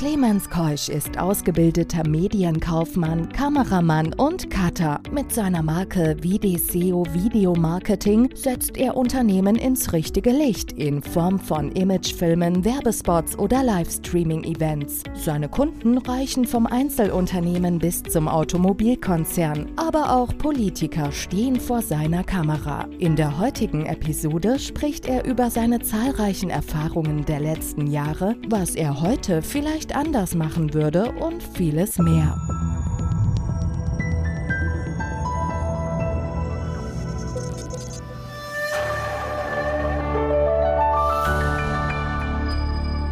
Clemens Keusch ist ausgebildeter Medienkaufmann, Kameramann und Cutter. Mit seiner Marke Videseo Video Marketing setzt er Unternehmen ins richtige Licht in Form von Imagefilmen, Werbespots oder Livestreaming-Events. Seine Kunden reichen vom Einzelunternehmen bis zum Automobilkonzern, aber auch Politiker stehen vor seiner Kamera. In der heutigen Episode spricht er über seine zahlreichen Erfahrungen der letzten Jahre, was er heute vielleicht vielleicht anders machen würde und vieles mehr.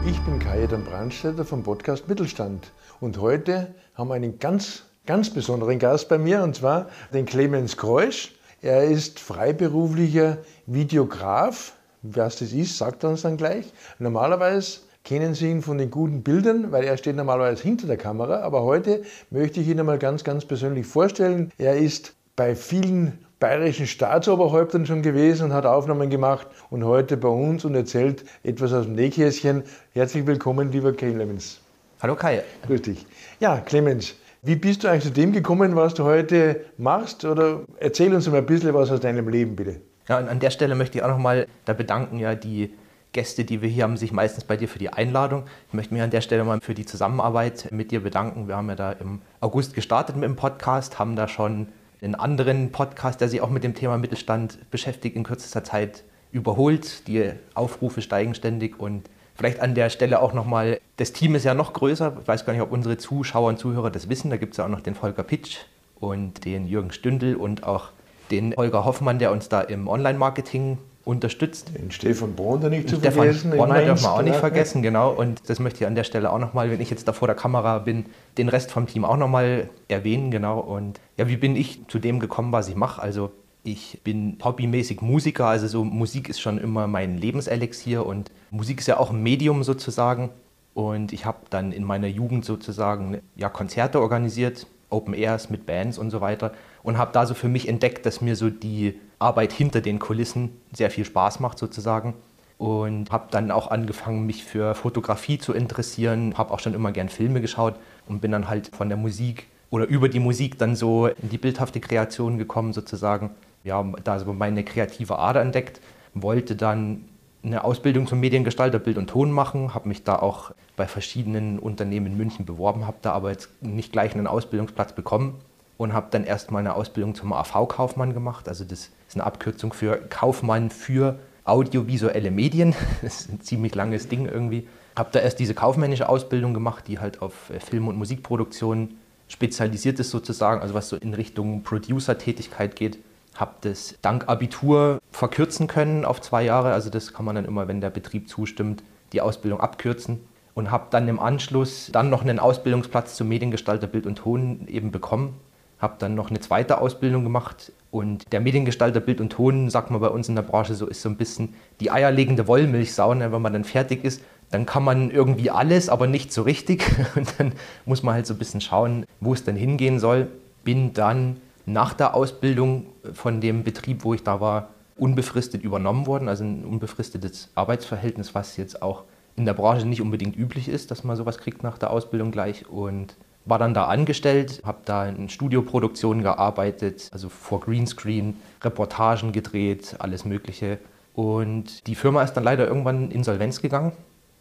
Ich bin Kajetan Brandstätter vom Podcast Mittelstand und heute haben wir einen ganz, ganz besonderen Gast bei mir und zwar den Clemens Kreusch. Er ist freiberuflicher Videograf. Was das ist, sagt er uns dann gleich. Normalerweise kennen Sie ihn von den guten Bildern, weil er steht normalerweise hinter der Kamera. Aber heute möchte ich ihn einmal ganz, ganz persönlich vorstellen. Er ist bei vielen bayerischen Staatsoberhäuptern schon gewesen und hat Aufnahmen gemacht und heute bei uns und erzählt etwas aus dem Nähkästchen. Herzlich willkommen, lieber Clemens. Hallo Kai. Grüß dich. Ja, Clemens, wie bist du eigentlich zu dem gekommen, was du heute machst? Oder erzähl uns mal ein bisschen was aus deinem Leben, bitte. Ja, an der Stelle möchte ich auch nochmal da bedanken, ja, die Gäste, die wir hier haben, sich meistens bei dir für die Einladung. Ich möchte mich an der Stelle mal für die Zusammenarbeit mit dir bedanken. Wir haben ja da im August gestartet mit dem Podcast, haben da schon einen anderen Podcast, der sich auch mit dem Thema Mittelstand beschäftigt, in kürzester Zeit überholt. Die Aufrufe steigen ständig und vielleicht an der Stelle auch nochmal, das Team ist ja noch größer. Ich weiß gar nicht, ob unsere Zuschauer und Zuhörer das wissen. Da gibt es ja auch noch den Volker Pitsch und den Jürgen Stündel und auch den Holger Hoffmann, der uns da im Online-Marketing unterstützt. Den Stefan Bronner nicht zu Stefan vergessen. Stefan Bronner dürfen wir auch nicht vergessen, genau. Und das möchte ich an der Stelle auch nochmal, wenn ich jetzt da vor der Kamera bin, den Rest vom Team auch nochmal erwähnen, genau. Und ja, wie bin ich zu dem gekommen, was ich mache? Also ich bin hobbymäßig Musiker, also so Musik ist schon immer mein Lebenselixier und Musik ist ja auch ein Medium sozusagen. Und ich habe dann in meiner Jugend sozusagen ja, Konzerte organisiert, Open Airs mit Bands und so weiter und habe da so für mich entdeckt, dass mir so die Arbeit hinter den Kulissen sehr viel Spaß macht sozusagen und habe dann auch angefangen, mich für Fotografie zu interessieren, habe auch schon immer gern Filme geschaut und bin dann halt von der Musik oder über die Musik dann so in die bildhafte Kreation gekommen sozusagen. Ja, da so meine kreative Ader entdeckt, wollte dann eine Ausbildung zum Mediengestalter Bild und Ton machen, habe mich da auch bei verschiedenen Unternehmen in München beworben, habe da aber jetzt nicht gleich einen Ausbildungsplatz bekommen und habe dann erstmal eine Ausbildung zum AV-Kaufmann gemacht. Also das ist eine Abkürzung für Kaufmann für audiovisuelle Medien. Das ist ein ziemlich langes Ding irgendwie. Habe da erst diese kaufmännische Ausbildung gemacht, die halt auf äh, Film- und Musikproduktion spezialisiert ist sozusagen, also was so in Richtung Producer-Tätigkeit geht. Habe das dank Abitur verkürzen können auf zwei Jahre. Also das kann man dann immer, wenn der Betrieb zustimmt, die Ausbildung abkürzen. Und habe dann im Anschluss dann noch einen Ausbildungsplatz zum Mediengestalter Bild und Ton eben bekommen habe dann noch eine zweite Ausbildung gemacht und der Mediengestalter Bild und Ton, sagt man bei uns in der Branche so, ist so ein bisschen die eierlegende Wollmilchsau. Ne? Wenn man dann fertig ist, dann kann man irgendwie alles, aber nicht so richtig. Und dann muss man halt so ein bisschen schauen, wo es dann hingehen soll. Bin dann nach der Ausbildung von dem Betrieb, wo ich da war, unbefristet übernommen worden, also ein unbefristetes Arbeitsverhältnis, was jetzt auch in der Branche nicht unbedingt üblich ist, dass man sowas kriegt nach der Ausbildung gleich. Und war dann da angestellt, habe da in Studioproduktionen gearbeitet, also vor Greenscreen, Reportagen gedreht, alles Mögliche. Und die Firma ist dann leider irgendwann in Insolvenz gegangen.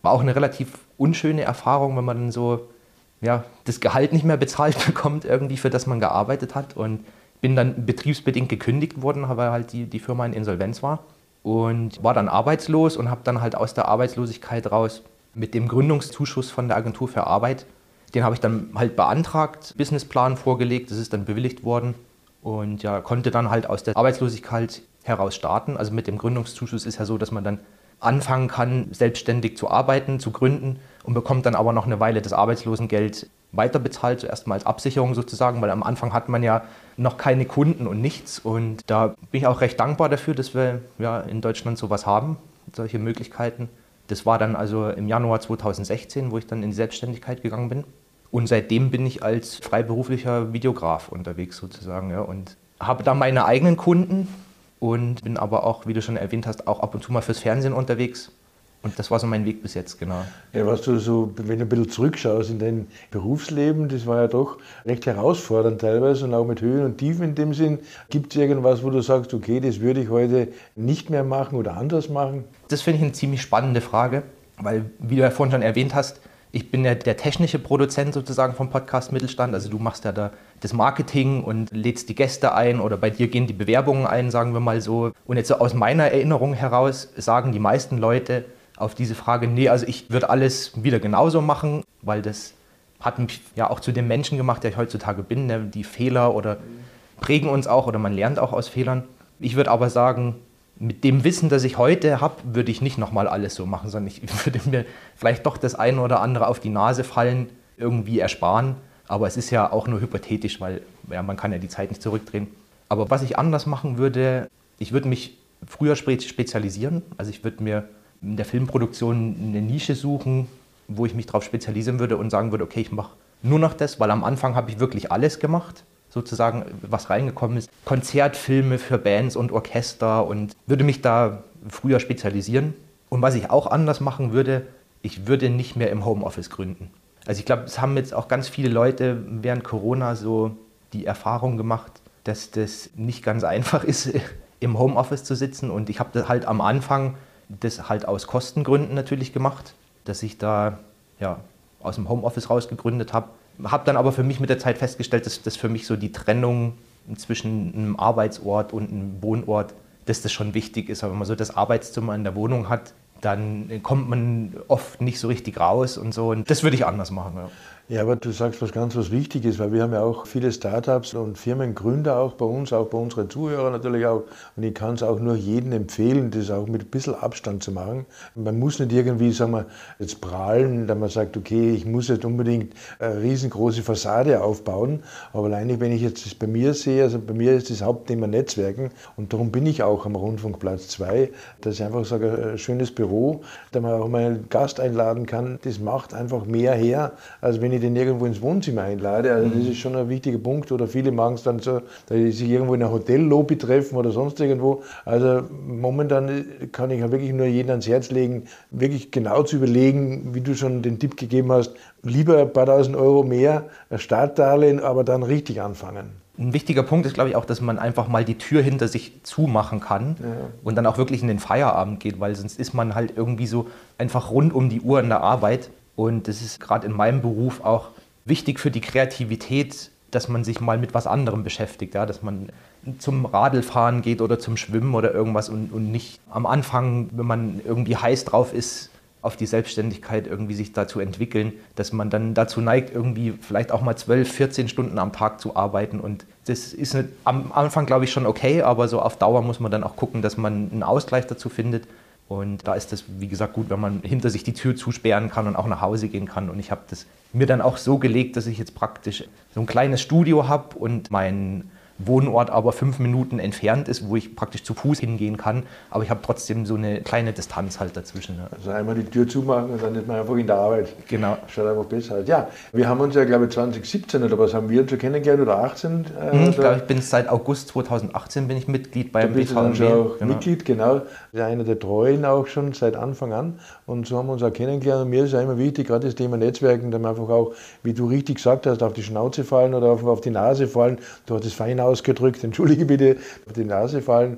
War auch eine relativ unschöne Erfahrung, wenn man dann so ja, das Gehalt nicht mehr bezahlt bekommt, irgendwie, für das man gearbeitet hat. Und bin dann betriebsbedingt gekündigt worden, weil halt die, die Firma in Insolvenz war. Und war dann arbeitslos und habe dann halt aus der Arbeitslosigkeit raus mit dem Gründungszuschuss von der Agentur für Arbeit den habe ich dann halt beantragt, Businessplan vorgelegt, das ist dann bewilligt worden und ja, konnte dann halt aus der Arbeitslosigkeit heraus starten. Also mit dem Gründungszuschuss ist ja so, dass man dann anfangen kann, selbstständig zu arbeiten, zu gründen und bekommt dann aber noch eine Weile das Arbeitslosengeld weiterbezahlt, zuerst mal als Absicherung sozusagen, weil am Anfang hat man ja noch keine Kunden und nichts. Und da bin ich auch recht dankbar dafür, dass wir ja, in Deutschland sowas haben, solche Möglichkeiten. Das war dann also im Januar 2016, wo ich dann in die Selbstständigkeit gegangen bin. Und seitdem bin ich als freiberuflicher Videograf unterwegs sozusagen ja, und habe da meine eigenen Kunden und bin aber auch, wie du schon erwähnt hast, auch ab und zu mal fürs Fernsehen unterwegs. Und das war so mein Weg bis jetzt, genau. Ja, was du so, wenn du ein bisschen zurückschaust in dein Berufsleben, das war ja doch recht herausfordernd teilweise und auch mit Höhen und Tiefen in dem Sinn. Gibt es irgendwas, wo du sagst, okay, das würde ich heute nicht mehr machen oder anders machen? Das finde ich eine ziemlich spannende Frage, weil, wie du ja vorhin schon erwähnt hast, ich bin ja der technische Produzent sozusagen vom Podcast Mittelstand. Also du machst ja da das Marketing und lädst die Gäste ein oder bei dir gehen die Bewerbungen ein, sagen wir mal so. Und jetzt so aus meiner Erinnerung heraus sagen die meisten Leute auf diese Frage, nee, also ich würde alles wieder genauso machen, weil das hat mich ja auch zu dem Menschen gemacht, der ich heutzutage bin. Ne? Die Fehler oder prägen uns auch oder man lernt auch aus Fehlern. Ich würde aber sagen, mit dem Wissen, das ich heute habe, würde ich nicht nochmal alles so machen, sondern ich würde mir vielleicht doch das eine oder andere auf die Nase fallen, irgendwie ersparen. Aber es ist ja auch nur hypothetisch, weil ja, man kann ja die Zeit nicht zurückdrehen. Aber was ich anders machen würde, ich würde mich früher spezialisieren. Also ich würde mir in der Filmproduktion eine Nische suchen, wo ich mich darauf spezialisieren würde und sagen würde, okay, ich mache nur noch das, weil am Anfang habe ich wirklich alles gemacht sozusagen, was reingekommen ist. Konzertfilme für Bands und Orchester und würde mich da früher spezialisieren. Und was ich auch anders machen würde, ich würde nicht mehr im Homeoffice gründen. Also ich glaube, es haben jetzt auch ganz viele Leute während Corona so die Erfahrung gemacht, dass das nicht ganz einfach ist, im Homeoffice zu sitzen. Und ich habe das halt am Anfang das halt aus Kostengründen natürlich gemacht, dass ich da ja, aus dem Homeoffice raus gegründet habe habe dann aber für mich mit der Zeit festgestellt, dass das für mich so die Trennung zwischen einem Arbeitsort und einem Wohnort, dass das schon wichtig ist. Aber wenn man so das Arbeitszimmer in der Wohnung hat, dann kommt man oft nicht so richtig raus und so. Und das würde ich anders machen. Ja. Ja, aber du sagst was ganz was Wichtiges, weil wir haben ja auch viele Startups und Firmengründer auch bei uns, auch bei unseren Zuhörern natürlich auch. Und ich kann es auch nur jedem empfehlen, das auch mit ein bisschen Abstand zu machen. Man muss nicht irgendwie, sagen wir, jetzt prahlen, dass man sagt, okay, ich muss jetzt unbedingt eine riesengroße Fassade aufbauen. Aber alleine, wenn ich jetzt das bei mir sehe, also bei mir ist das Hauptthema Netzwerken und darum bin ich auch am Rundfunkplatz 2, dass ich einfach sage, ein schönes Büro, da man auch mal einen Gast einladen kann, das macht einfach mehr her, als wenn ich ich den irgendwo ins Wohnzimmer einlade. Also das ist schon ein wichtiger Punkt. Oder viele machen es dann so, dass sie sich irgendwo in einer Hotellobby treffen oder sonst irgendwo. Also momentan kann ich wirklich nur jeden ans Herz legen, wirklich genau zu überlegen, wie du schon den Tipp gegeben hast, lieber ein paar tausend Euro mehr Startdarlehen, aber dann richtig anfangen. Ein wichtiger Punkt ist, glaube ich, auch, dass man einfach mal die Tür hinter sich zumachen kann ja. und dann auch wirklich in den Feierabend geht, weil sonst ist man halt irgendwie so einfach rund um die Uhr in der Arbeit und das ist gerade in meinem Beruf auch wichtig für die Kreativität, dass man sich mal mit was anderem beschäftigt, ja? dass man zum Radlfahren geht oder zum Schwimmen oder irgendwas und, und nicht am Anfang, wenn man irgendwie heiß drauf ist, auf die Selbstständigkeit irgendwie sich da zu entwickeln, dass man dann dazu neigt, irgendwie vielleicht auch mal 12, 14 Stunden am Tag zu arbeiten. Und das ist am Anfang, glaube ich, schon okay, aber so auf Dauer muss man dann auch gucken, dass man einen Ausgleich dazu findet. Und da ist es, wie gesagt, gut, wenn man hinter sich die Tür zusperren kann und auch nach Hause gehen kann. Und ich habe das mir dann auch so gelegt, dass ich jetzt praktisch so ein kleines Studio habe und mein Wohnort aber fünf Minuten entfernt ist, wo ich praktisch zu Fuß hingehen kann. Aber ich habe trotzdem so eine kleine Distanz halt dazwischen. Ja. Also einmal die Tür zumachen und dann ist man einfach in der Arbeit. Genau. Schaut einfach besser aus. Ja, wir haben uns ja, glaube ich, 2017 oder was haben wir uns schon kennengelernt oder 18? Äh, hm, ich glaube, ich bin seit August 2018 bin ich Mitglied beim BVMW. Dann schon auch genau. Mitglied, genau. Ja, einer der Treuen auch schon seit Anfang an. Und so haben wir uns auch kennengelernt. Und mir ist ja immer wichtig, gerade das Thema Netzwerken, man einfach auch, wie du richtig gesagt hast, auf die Schnauze fallen oder auf, auf die Nase fallen. Du hast es fein ausgedrückt, entschuldige bitte, auf die Nase fallen.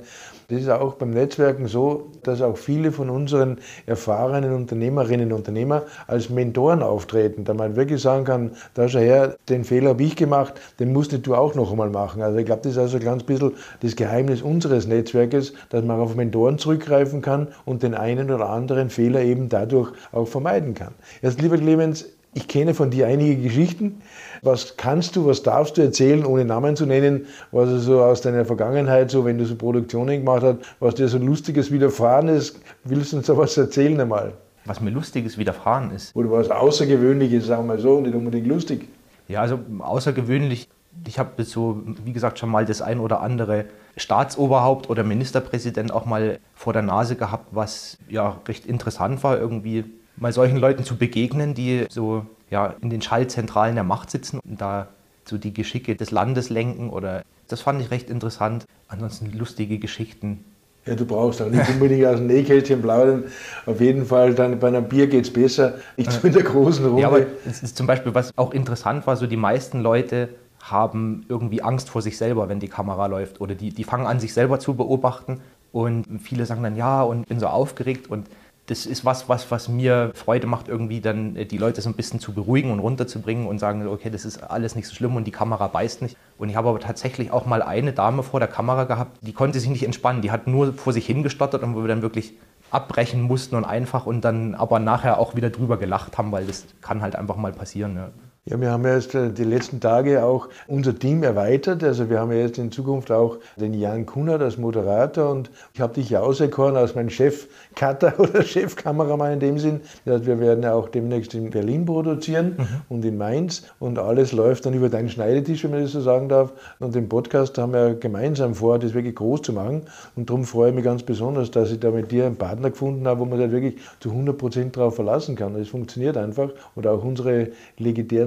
Das ist auch beim Netzwerken so, dass auch viele von unseren erfahrenen Unternehmerinnen und Unternehmer als Mentoren auftreten, da man wirklich sagen kann, da schau her, den Fehler habe ich gemacht, den musst du auch noch einmal machen. Also ich glaube, das ist also ganz bisschen das Geheimnis unseres Netzwerkes, dass man auf Mentoren zurückgreifen kann und den einen oder anderen Fehler eben dadurch auch vermeiden kann. Jetzt, lieber Clemens, ich kenne von dir einige Geschichten. Was kannst du, was darfst du erzählen, ohne Namen zu nennen, was so aus deiner Vergangenheit, so wenn du so Produktionen gemacht hast, was dir so Lustiges widerfahren ist? Willst du uns da was erzählen einmal? Was mir Lustiges widerfahren ist? Oder was Außergewöhnliches, sagen wir mal so, nicht unbedingt lustig. Ja, also außergewöhnlich. Ich habe so, wie gesagt, schon mal das ein oder andere Staatsoberhaupt oder Ministerpräsident auch mal vor der Nase gehabt, was ja recht interessant war irgendwie mal solchen Leuten zu begegnen, die so ja, in den Schallzentralen der Macht sitzen und da so die Geschicke des Landes lenken oder das fand ich recht interessant. Ansonsten lustige Geschichten. Ja, du brauchst auch nicht unbedingt aus dem Nähkästchen plaudern. Auf jeden Fall, dann bei einem Bier geht es besser, nicht so in der großen Runde. Ja, aber zum Beispiel, was auch interessant war, so die meisten Leute haben irgendwie Angst vor sich selber, wenn die Kamera läuft. Oder die, die fangen an, sich selber zu beobachten. Und viele sagen dann, ja, und bin so aufgeregt. Und das ist was, was, was mir Freude macht, irgendwie dann äh, die Leute so ein bisschen zu beruhigen und runterzubringen und sagen, okay, das ist alles nicht so schlimm und die Kamera beißt nicht. Und ich habe aber tatsächlich auch mal eine Dame vor der Kamera gehabt, die konnte sich nicht entspannen. Die hat nur vor sich hingestottert und wo wir dann wirklich abbrechen mussten und einfach und dann aber nachher auch wieder drüber gelacht haben, weil das kann halt einfach mal passieren. Ja. Ja, wir haben ja jetzt äh, die letzten Tage auch unser Team erweitert. Also wir haben ja jetzt in Zukunft auch den Jan Kunert als Moderator und ich habe dich ja auserkoren als mein Chef-Cutter oder Chefkameramann in dem Sinn. Wir werden ja auch demnächst in Berlin produzieren mhm. und in Mainz und alles läuft dann über deinen Schneidetisch, wenn man das so sagen darf. Und den Podcast haben wir gemeinsam vor, das wirklich groß zu machen und darum freue ich mich ganz besonders, dass ich da mit dir einen Partner gefunden habe, wo man sich wirklich zu 100 Prozent darauf verlassen kann. Es funktioniert einfach und auch unsere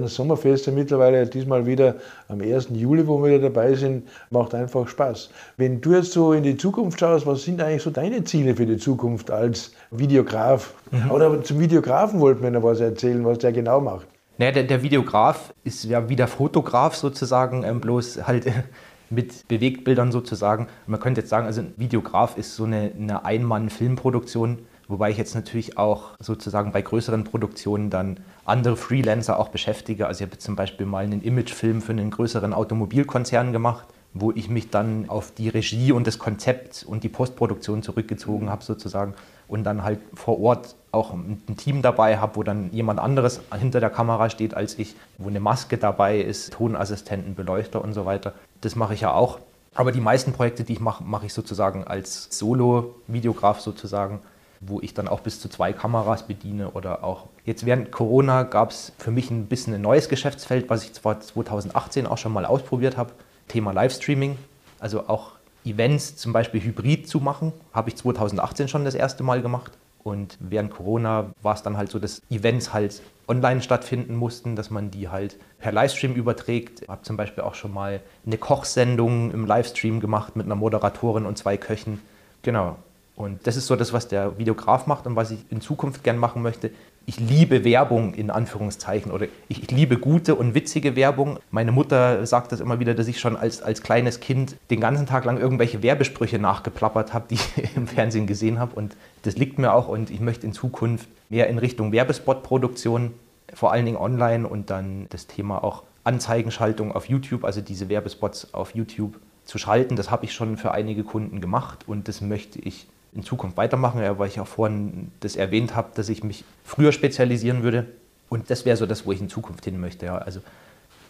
legendären Sommerfeste mittlerweile, diesmal wieder am 1. Juli, wo wir wieder dabei sind, macht einfach Spaß. Wenn du jetzt so in die Zukunft schaust, was sind eigentlich so deine Ziele für die Zukunft als Videograf? Mhm. Oder zum Videografen wollten wir noch was erzählen, was der genau macht. Naja, der, der Videograf ist ja wie der Fotograf sozusagen, ähm, bloß halt mit Bewegtbildern sozusagen. Man könnte jetzt sagen, also ein Videograf ist so eine, eine Ein-Mann-Filmproduktion Wobei ich jetzt natürlich auch sozusagen bei größeren Produktionen dann andere Freelancer auch beschäftige. Also ich habe zum Beispiel mal einen Imagefilm für einen größeren Automobilkonzern gemacht, wo ich mich dann auf die Regie und das Konzept und die Postproduktion zurückgezogen habe sozusagen und dann halt vor Ort auch ein Team dabei habe, wo dann jemand anderes hinter der Kamera steht als ich, wo eine Maske dabei ist, Tonassistenten, Beleuchter und so weiter. Das mache ich ja auch. Aber die meisten Projekte, die ich mache, mache ich sozusagen als Solo-Videograf sozusagen wo ich dann auch bis zu zwei Kameras bediene oder auch jetzt während Corona gab es für mich ein bisschen ein neues Geschäftsfeld, was ich zwar 2018 auch schon mal ausprobiert habe, Thema Livestreaming, also auch Events zum Beispiel hybrid zu machen, habe ich 2018 schon das erste Mal gemacht. Und während Corona war es dann halt so, dass Events halt online stattfinden mussten, dass man die halt per Livestream überträgt. Ich habe zum Beispiel auch schon mal eine Kochsendung im Livestream gemacht mit einer Moderatorin und zwei Köchen. Genau. Und das ist so das, was der Videograf macht und was ich in Zukunft gern machen möchte. Ich liebe Werbung in Anführungszeichen oder ich, ich, liebe gute und witzige Werbung. Meine Mutter sagt das immer wieder, dass ich schon als, als kleines Kind den ganzen Tag lang irgendwelche Werbesprüche nachgeplappert habe, die ich im Fernsehen gesehen habe. Und das liegt mir auch und ich möchte in Zukunft mehr in Richtung Werbespotproduktion, vor allen Dingen online und dann das Thema auch Anzeigenschaltung auf YouTube, also diese Werbespots auf YouTube zu schalten. Das habe ich schon für einige Kunden gemacht und das möchte ich in Zukunft weitermachen, weil ich auch vorhin das erwähnt habe, dass ich mich früher spezialisieren würde. Und das wäre so das, wo ich in Zukunft hin möchte. Ja. Also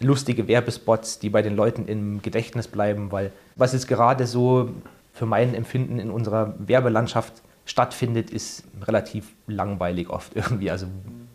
lustige Werbespots, die bei den Leuten im Gedächtnis bleiben, weil was jetzt gerade so für mein Empfinden in unserer Werbelandschaft stattfindet, ist relativ langweilig oft irgendwie. Also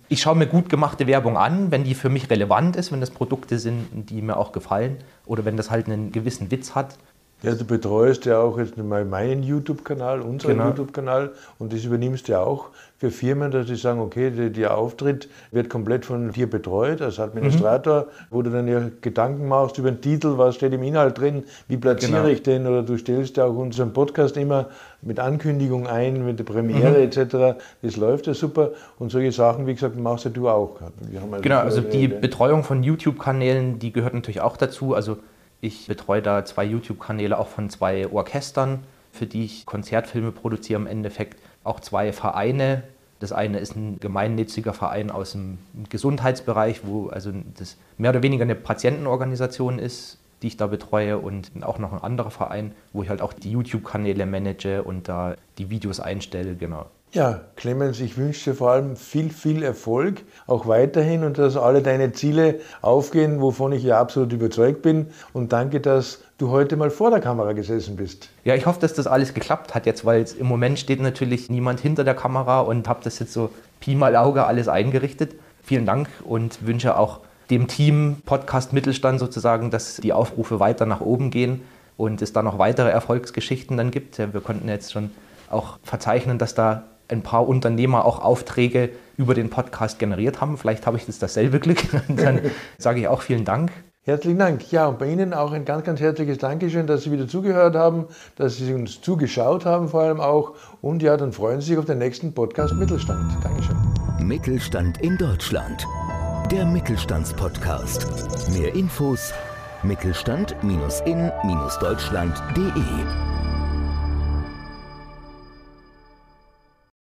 ich schaue mir gut gemachte Werbung an, wenn die für mich relevant ist, wenn das Produkte sind, die mir auch gefallen oder wenn das halt einen gewissen Witz hat. Ja, du betreust ja auch jetzt mal meinen YouTube-Kanal, unseren genau. YouTube-Kanal und das übernimmst du ja auch für Firmen, dass sie sagen, okay, der, Auftritt wird komplett von dir betreut als Administrator, mhm. wo du dann ja Gedanken machst über den Titel, was steht im Inhalt drin, wie platziere genau. ich den oder du stellst ja auch unseren Podcast immer mit Ankündigung ein, mit der Premiere mhm. etc. Das läuft ja super und solche Sachen, wie gesagt, machst ja du auch. Also genau, also die Betreuung von YouTube-Kanälen, die gehört natürlich auch dazu. Also ich betreue da zwei YouTube-Kanäle auch von zwei Orchestern, für die ich Konzertfilme produziere im Endeffekt. Auch zwei Vereine. Das eine ist ein gemeinnütziger Verein aus dem Gesundheitsbereich, wo also das mehr oder weniger eine Patientenorganisation ist, die ich da betreue und auch noch ein anderer Verein, wo ich halt auch die YouTube-Kanäle manage und da die Videos einstelle, genau. Ja, Clemens, ich wünsche dir vor allem viel, viel Erfolg, auch weiterhin und dass alle deine Ziele aufgehen, wovon ich ja absolut überzeugt bin. Und danke, dass du heute mal vor der Kamera gesessen bist. Ja, ich hoffe, dass das alles geklappt hat jetzt, weil im Moment steht natürlich niemand hinter der Kamera und habe das jetzt so Pi mal Auge alles eingerichtet. Vielen Dank und wünsche auch dem Team Podcast Mittelstand sozusagen, dass die Aufrufe weiter nach oben gehen und es da noch weitere Erfolgsgeschichten dann gibt. Wir konnten jetzt schon auch verzeichnen, dass da ein paar Unternehmer auch Aufträge über den Podcast generiert haben. Vielleicht habe ich das dasselbe Glück. Und dann sage ich auch vielen Dank. Herzlichen Dank. Ja, und bei Ihnen auch ein ganz, ganz herzliches Dankeschön, dass Sie wieder zugehört haben, dass Sie uns zugeschaut haben vor allem auch. Und ja, dann freuen Sie sich auf den nächsten Podcast Mittelstand. Dankeschön. Mittelstand in Deutschland. Der Mittelstandspodcast. Mehr Infos mittelstand-in-deutschland.de